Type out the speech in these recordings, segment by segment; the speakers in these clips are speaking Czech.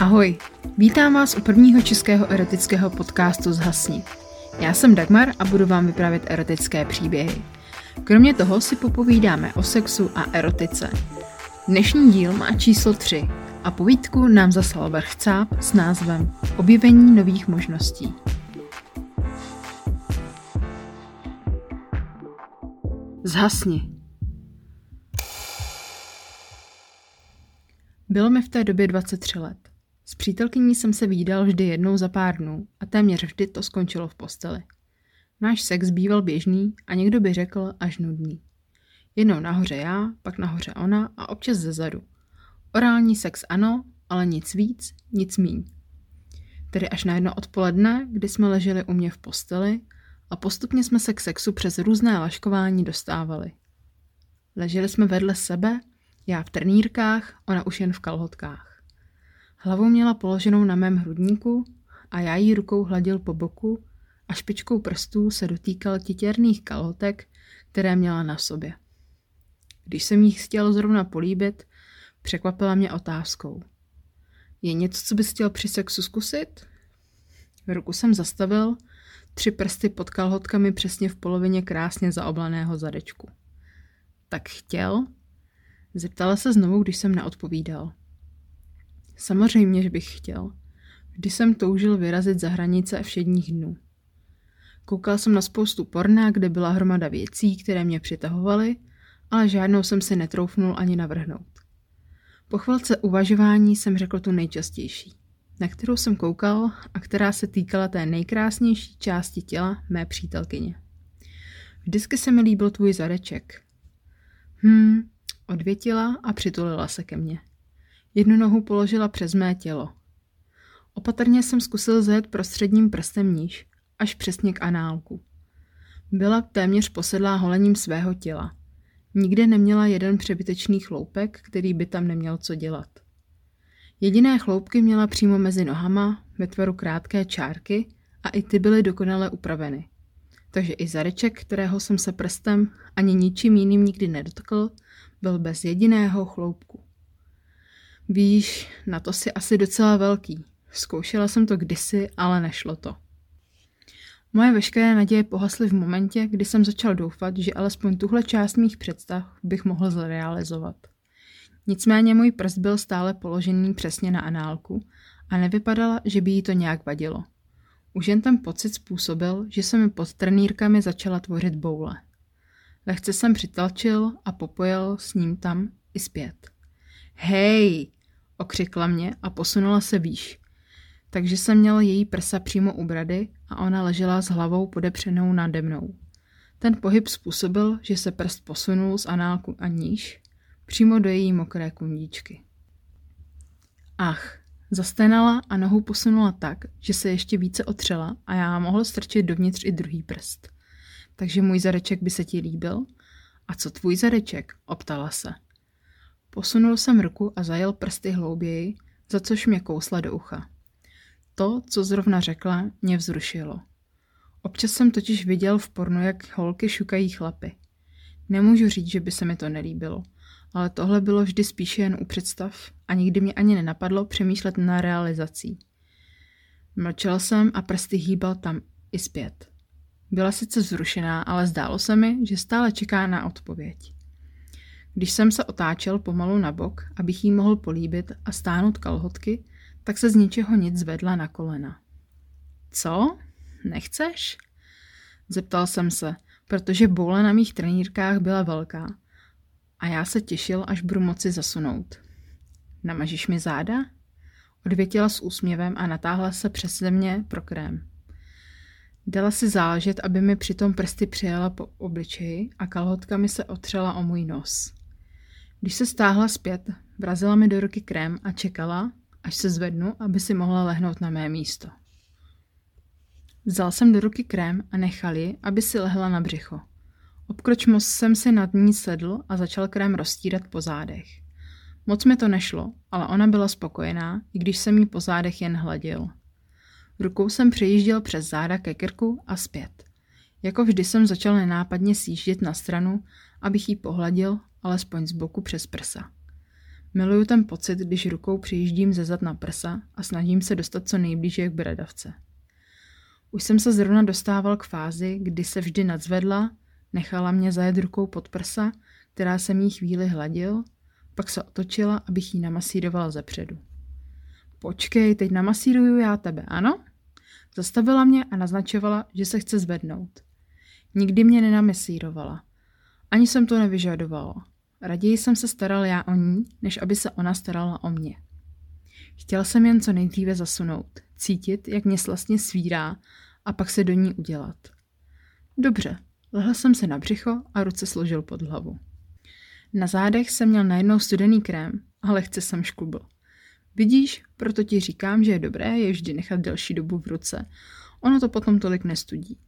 Ahoj, vítám vás u prvního českého erotického podcastu Zhasni. Já jsem Dagmar a budu vám vyprávět erotické příběhy. Kromě toho si popovídáme o sexu a erotice. Dnešní díl má číslo 3 a povídku nám zaslal Vrchcáp s názvem Objevení nových možností. Zhasni. Bylo mi v té době 23 let. S přítelkyní jsem se výdal vždy jednou za pár dnů a téměř vždy to skončilo v posteli. Náš sex býval běžný a někdo by řekl až nudný. Jednou nahoře já, pak nahoře ona a občas zezadu. Orální sex ano, ale nic víc, nic míň. Tedy až na jedno odpoledne, kdy jsme leželi u mě v posteli a postupně jsme se k sexu přes různé laškování dostávali. Leželi jsme vedle sebe, já v trenýrkách, ona už jen v kalhotkách. Hlavu měla položenou na mém hrudníku a já jí rukou hladil po boku a špičkou prstů se dotýkal titěrných kalhotek, které měla na sobě. Když jsem jí chtěl zrovna políbit, překvapila mě otázkou. Je něco, co bys chtěl při sexu zkusit? Ruku jsem zastavil, tři prsty pod kalhotkami přesně v polovině krásně zaoblaného zadečku. Tak chtěl? Zeptala se znovu, když jsem neodpovídal. Samozřejmě, že bych chtěl. Vždy jsem toužil vyrazit za hranice všedních dnů. Koukal jsem na spoustu porna, kde byla hromada věcí, které mě přitahovaly, ale žádnou jsem si netroufnul ani navrhnout. Po chvilce uvažování jsem řekl tu nejčastější, na kterou jsem koukal a která se týkala té nejkrásnější části těla mé přítelkyně. Vždycky se mi líbil tvůj zadeček. Hm, odvětila a přitulila se ke mně. Jednu nohu položila přes mé tělo. Opatrně jsem zkusil zajet prostředním prstem níž, až přesně k análku. Byla téměř posedlá holením svého těla. Nikde neměla jeden přebytečný chloupek, který by tam neměl co dělat. Jediné chloupky měla přímo mezi nohama, ve tvaru krátké čárky a i ty byly dokonale upraveny. Takže i zareček, kterého jsem se prstem ani ničím jiným nikdy nedotkl, byl bez jediného chloupku. Víš, na to si asi docela velký. Zkoušela jsem to kdysi, ale nešlo to. Moje veškeré naděje pohasly v momentě, kdy jsem začal doufat, že alespoň tuhle část mých představ bych mohl zrealizovat. Nicméně můj prst byl stále položený přesně na análku a nevypadala, že by jí to nějak vadilo. Už jen ten pocit způsobil, že se mi pod trenýrkami začala tvořit boule. Lehce jsem přitlačil a popojil s ním tam i zpět. Hej, okřikla mě a posunula se výš. Takže jsem měl její prsa přímo u brady a ona ležela s hlavou podepřenou nade mnou. Ten pohyb způsobil, že se prst posunul z análku a níž, přímo do její mokré kundíčky. Ach, zastenala a nohu posunula tak, že se ještě více otřela a já mohl strčit dovnitř i druhý prst. Takže můj zareček by se ti líbil? A co tvůj zareček? Optala se. Posunul jsem ruku a zajel prsty hlouběji, za což mě kousla do ucha. To, co zrovna řekla, mě vzrušilo. Občas jsem totiž viděl v pornu, jak holky šukají chlapy. Nemůžu říct, že by se mi to nelíbilo, ale tohle bylo vždy spíše jen u představ a nikdy mě ani nenapadlo přemýšlet na realizací. Mlčel jsem a prsty hýbal tam i zpět. Byla sice zrušená, ale zdálo se mi, že stále čeká na odpověď. Když jsem se otáčel pomalu na bok, abych jí mohl políbit a stáhnout kalhotky, tak se z ničeho nic zvedla na kolena. Co? Nechceš? Zeptal jsem se, protože boule na mých trenírkách byla velká a já se těšil, až budu moci zasunout. Namažíš mi záda? Odvětila s úsměvem a natáhla se přes země pro krém. Dala si záležet, aby mi přitom prsty přijela po obličeji a kalhotkami se otřela o můj nos. Když se stáhla zpět, vrazila mi do ruky krém a čekala, až se zvednu, aby si mohla lehnout na mé místo. Vzal jsem do ruky krém a nechal ji, aby si lehla na břicho. Obkročmo jsem si nad ní sedl a začal krém roztírat po zádech. Moc mi to nešlo, ale ona byla spokojená, i když jsem jí po zádech jen hladil. Rukou jsem přejížděl přes záda ke krku a zpět. Jako vždy jsem začal nenápadně sjíždět na stranu, abych jí pohladil alespoň z boku přes prsa. Miluju ten pocit, když rukou přijíždím ze zad na prsa a snažím se dostat co nejblíže k bradavce. Už jsem se zrovna dostával k fázi, kdy se vždy nadzvedla, nechala mě zajet rukou pod prsa, která se jí chvíli hladil, pak se otočila, abych ji namasírovala zepředu. Počkej, teď namasíruju já tebe, ano? Zastavila mě a naznačovala, že se chce zvednout. Nikdy mě nenamasírovala. Ani jsem to nevyžadovala. Raději jsem se staral já o ní, než aby se ona starala o mě. Chtěl jsem jen co nejdříve zasunout, cítit, jak mě slastně svírá a pak se do ní udělat. Dobře, lehl jsem se na břicho a ruce složil pod hlavu. Na zádech jsem měl najednou studený krém a lehce jsem šklubl. Vidíš, proto ti říkám, že je dobré je vždy nechat delší dobu v ruce. Ono to potom tolik nestudí.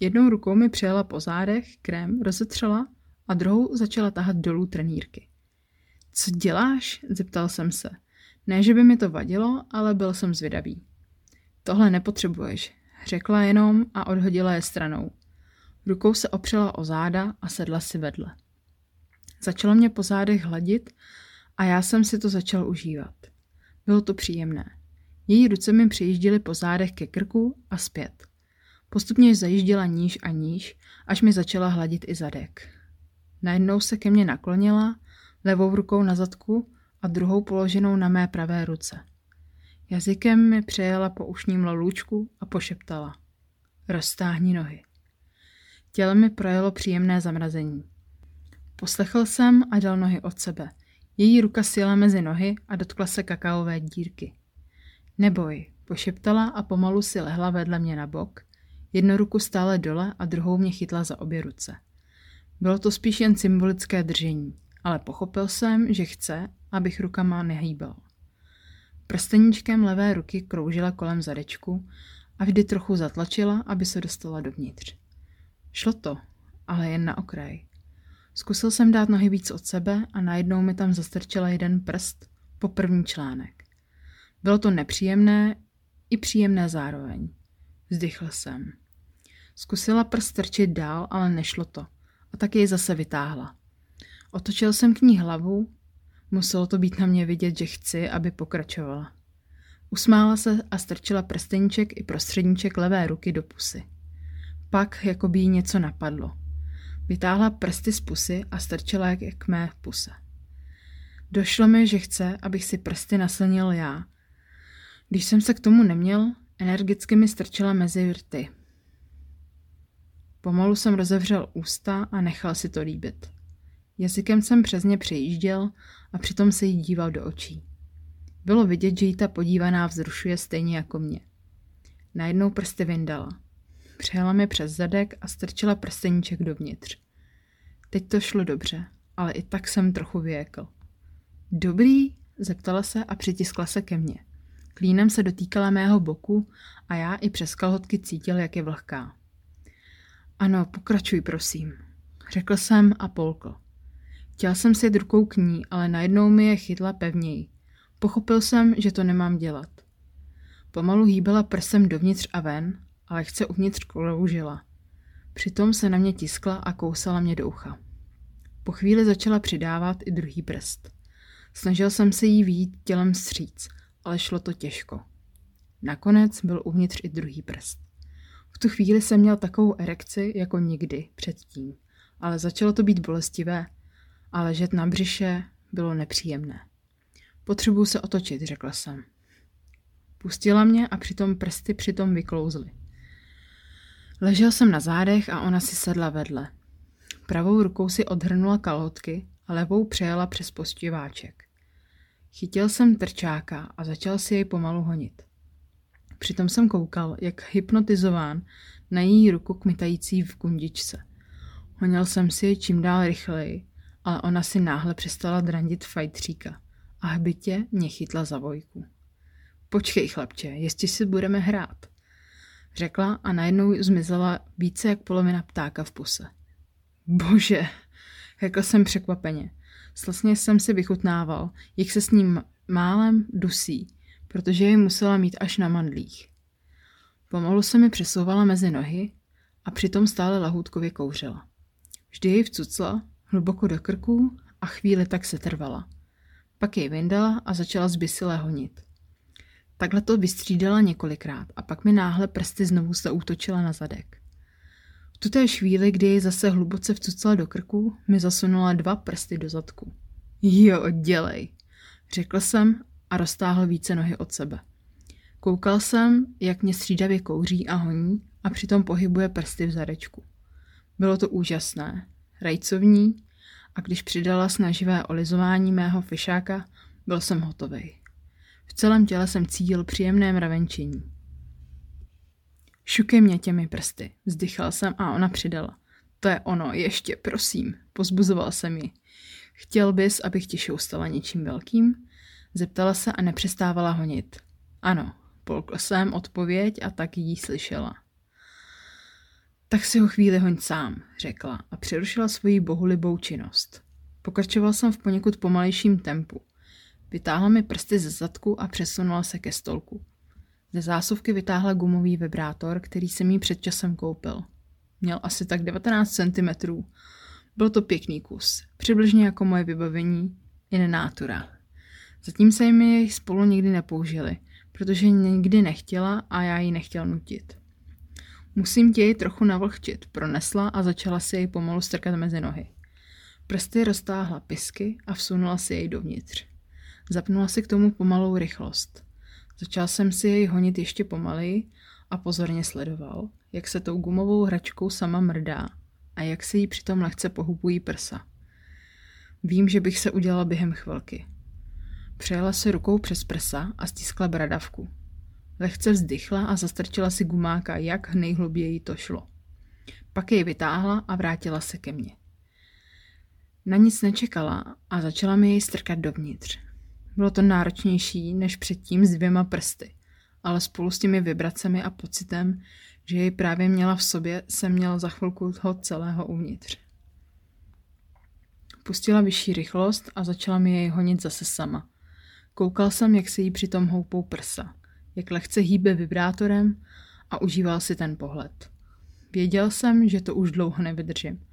Jednou rukou mi přijela po zádech, krém rozetřela a druhou začala tahat dolů trenýrky. Co děláš? zeptal jsem se. Ne, že by mi to vadilo, ale byl jsem zvědavý. Tohle nepotřebuješ, řekla jenom a odhodila je stranou. Rukou se opřela o záda a sedla si vedle. Začala mě po zádech hladit a já jsem si to začal užívat. Bylo to příjemné. Její ruce mi přijížděly po zádech ke krku a zpět. Postupně zajížděla níž a níž, až mi začala hladit i zadek. Najednou se ke mně naklonila, levou rukou na zadku a druhou položenou na mé pravé ruce. Jazykem mi přejela po ušním lůčku a pošeptala. Roztáhni nohy. Tělo mi projelo příjemné zamrazení. Poslechl jsem a dal nohy od sebe. Její ruka sjela mezi nohy a dotkla se kakaové dírky. Neboj, pošeptala a pomalu si lehla vedle mě na bok. Jednu ruku stále dole a druhou mě chytla za obě ruce. Bylo to spíš jen symbolické držení, ale pochopil jsem, že chce, abych rukama nehýbal. Prsteníčkem levé ruky kroužila kolem zadečku a vždy trochu zatlačila, aby se dostala dovnitř. Šlo to, ale jen na okraj. Zkusil jsem dát nohy víc od sebe a najednou mi tam zastrčila jeden prst po první článek. Bylo to nepříjemné i příjemné zároveň. Vzdychl jsem. Zkusila prst strčit dál, ale nešlo to. A tak jej zase vytáhla. Otočil jsem k ní hlavu, muselo to být na mě vidět, že chci, aby pokračovala. Usmála se a strčila prsteníček i prostředníček levé ruky do pusy. Pak, jako by jí něco napadlo. Vytáhla prsty z pusy a strčila je k mé puse. Došlo mi, že chce, abych si prsty naslnil já. Když jsem se k tomu neměl, energicky mi strčila mezi rty. Pomalu jsem rozevřel ústa a nechal si to líbit. Jazykem jsem přes ně přejížděl a přitom se jí díval do očí. Bylo vidět, že jí ta podívaná vzrušuje stejně jako mě. Najednou prsty vyndala. Přijela mi přes zadek a strčila prsteníček dovnitř. Teď to šlo dobře, ale i tak jsem trochu vyjekl. Dobrý? zeptala se a přitiskla se ke mně. Klínem se dotýkala mého boku a já i přes kalhotky cítil, jak je vlhká. Ano, pokračuj, prosím, řekl jsem a polkl. Chtěl jsem si rukou k ní, ale najednou mi je chytla pevněji. Pochopil jsem, že to nemám dělat. Pomalu hýbala prsem dovnitř a ven, ale chce uvnitř kloužila. Přitom se na mě tiskla a kousala mě do ucha. Po chvíli začala přidávat i druhý prst. Snažil jsem se jí výjít tělem stříc, ale šlo to těžko. Nakonec byl uvnitř i druhý prst. V tu chvíli jsem měl takovou erekci jako nikdy předtím, ale začalo to být bolestivé a ležet na břiše bylo nepříjemné. Potřebuji se otočit, řekla jsem. Pustila mě a přitom prsty přitom vyklouzly. Ležel jsem na zádech a ona si sedla vedle. Pravou rukou si odhrnula kalhotky a levou přejela přes postiváček. Chytil jsem trčáka a začal si jej pomalu honit. Přitom jsem koukal, jak hypnotizován, na její ruku kmitající v kundičce. Honil jsem si jej čím dál rychleji, ale ona si náhle přestala drandit fajtříka a hbitě mě chytla za vojku. Počkej, chlapče, jestli si budeme hrát řekla a najednou zmizela více jak polovina ptáka v puse. Bože, řekl jsem překvapeně. Slasně jsem si vychutnával, jak se s ním málem dusí, protože ji musela mít až na mandlích. Pomalu se mi přesouvala mezi nohy a přitom stále lahůdkově kouřila. Vždy jej vcucla, hluboko do krku a chvíli tak se trvala. Pak jej vyndala a začala zbysile honit. Takhle to vystřídala několikrát a pak mi náhle prsty znovu zaútočila na zadek. V tuté chvíli, kdy jej zase hluboce vcucala do krku, mi zasunula dva prsty do zadku. Jo, dělej, řekl jsem a roztáhl více nohy od sebe. Koukal jsem, jak mě střídavě kouří a honí a přitom pohybuje prsty v zadečku. Bylo to úžasné, rajcovní a když přidala snaživé olizování mého fišáka, byl jsem hotový. V celém těle jsem cítil příjemné mravenčení. Šukej mě těmi prsty, vzdychal jsem a ona přidala. To je ono, ještě, prosím, pozbuzoval jsem ji. Chtěl bys, abych ti šoustala něčím velkým? Zeptala se a nepřestávala honit. Ano, polkl jsem odpověď a tak jí slyšela. Tak si ho chvíli hoň sám, řekla a přerušila svoji bohulibou činnost. Pokračoval jsem v poněkud pomalejším tempu. Vytáhla mi prsty ze zadku a přesunula se ke stolku. Ze zásuvky vytáhla gumový vibrátor, který jsem jí před časem koupil. Měl asi tak 19 cm. Byl to pěkný kus, přibližně jako moje vybavení in natura. Zatím se mi jej spolu nikdy nepoužili, protože nikdy nechtěla a já ji nechtěl nutit. Musím tě jej trochu navlhčit, pronesla a začala si jej pomalu strkat mezi nohy. Prsty roztáhla pisky a vsunula si jej dovnitř. Zapnula si k tomu pomalou rychlost. Začal jsem si jej honit ještě pomaleji a pozorně sledoval, jak se tou gumovou hračkou sama mrdá a jak se jí přitom lehce pohubují prsa. Vím, že bych se udělala během chvilky. Přejela si rukou přes prsa a stiskla bradavku. Lehce vzdychla a zastrčila si gumáka, jak nejhluběji to šlo. Pak jej vytáhla a vrátila se ke mně. Na nic nečekala a začala mi jej strkat dovnitř. Bylo to náročnější než předtím s dvěma prsty, ale spolu s těmi vibracemi a pocitem, že jej právě měla v sobě, jsem měla za chvilku toho celého uvnitř. Pustila vyšší rychlost a začala mi jej honit zase sama. Koukal jsem, jak se jí přitom houpou prsa, jak lehce hýbe vibrátorem a užíval si ten pohled. Věděl jsem, že to už dlouho nevydržím.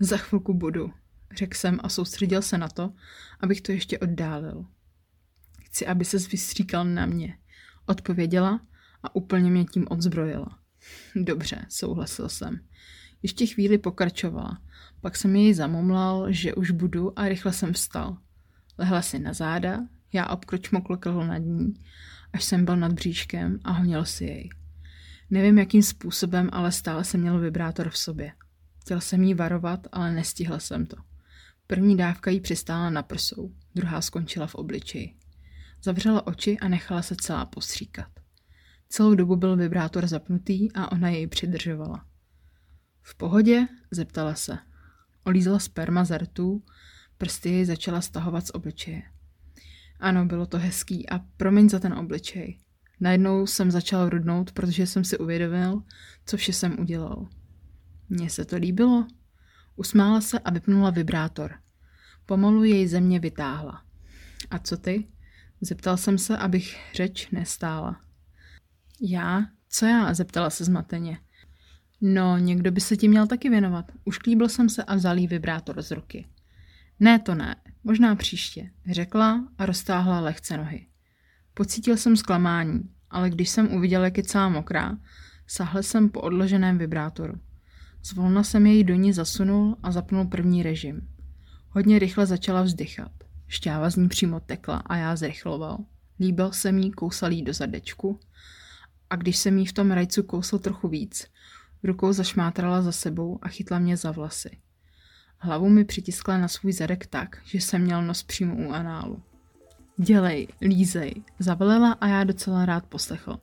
Za chvilku budu, řekl jsem a soustředil se na to, abych to ještě oddálil. Chci, aby ses vystříkal na mě, odpověděla a úplně mě tím odzbrojila. Dobře, souhlasil jsem. Ještě chvíli pokračovala. Pak jsem jej zamomlal, že už budu a rychle jsem vstal. Lehla si na záda, já obkročmo klokl nad ní, až jsem byl nad bříškem a honil si jej. Nevím, jakým způsobem, ale stále jsem měl vibrátor v sobě. Chtěl jsem jí varovat, ale nestihl jsem to. První dávka jí přistála na prsou, druhá skončila v obličeji. Zavřela oči a nechala se celá postříkat. Celou dobu byl vibrátor zapnutý a ona jej přidržovala. V pohodě? zeptala se. Olízla sperma z rtů, prsty jej začala stahovat z obličeje. Ano, bylo to hezký a promiň za ten obličej. Najednou jsem začal rudnout, protože jsem si uvědomil, co vše jsem udělal. Mně se to líbilo. Usmála se a vypnula vibrátor. Pomalu jej země vytáhla. A co ty? Zeptal jsem se, abych řeč nestála. Já? Co já? Zeptala se zmateně. No, někdo by se tím měl taky věnovat. Už klíbil jsem se a vzal jí vibrátor z ruky. Ne, to ne, možná příště, řekla a roztáhla lehce nohy. Pocítil jsem zklamání, ale když jsem uviděl, jak je celá mokrá, sahl jsem po odloženém vibrátoru. Zvolna jsem jej do ní zasunul a zapnul první režim. Hodně rychle začala vzdychat. Šťáva z ní přímo tekla a já zrychloval. Líbil jsem jí, kousal jí do zadečku a když jsem jí v tom rajcu kousal trochu víc, rukou zašmátrala za sebou a chytla mě za vlasy. Hlavu mi přitiskla na svůj zadek tak, že jsem měl nos přímo u análu. Dělej, lízej, zavelela a já docela rád poslechl.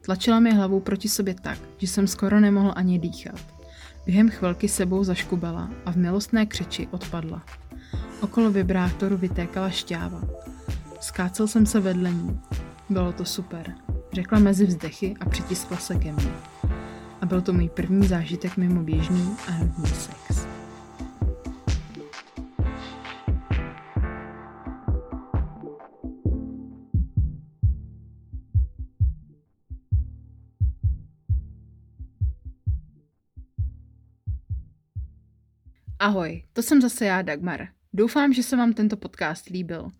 Tlačila mi hlavou proti sobě tak, že jsem skoro nemohl ani dýchat. Během chvilky sebou zaškubala a v milostné křeči odpadla. Okolo vibrátoru vytékala šťáva. Skácel jsem se vedle ní. Bylo to super, řekla mezi vzdechy a přitiskla se ke mně. A byl to můj první zážitek mimo běžný a nudný sex. Ahoj, to jsem zase já, Dagmar. Doufám, že se vám tento podcast líbil.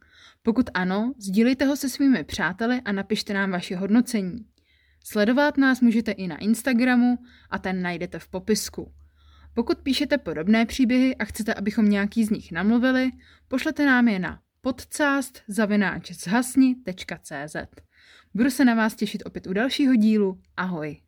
Pokud ano, sdílejte ho se svými přáteli a napište nám vaše hodnocení. Sledovat nás můžete i na Instagramu a ten najdete v popisku. Pokud píšete podobné příběhy a chcete, abychom nějaký z nich namluvili, pošlete nám je na podcast.zhasni.cz Budu se na vás těšit opět u dalšího dílu. Ahoj!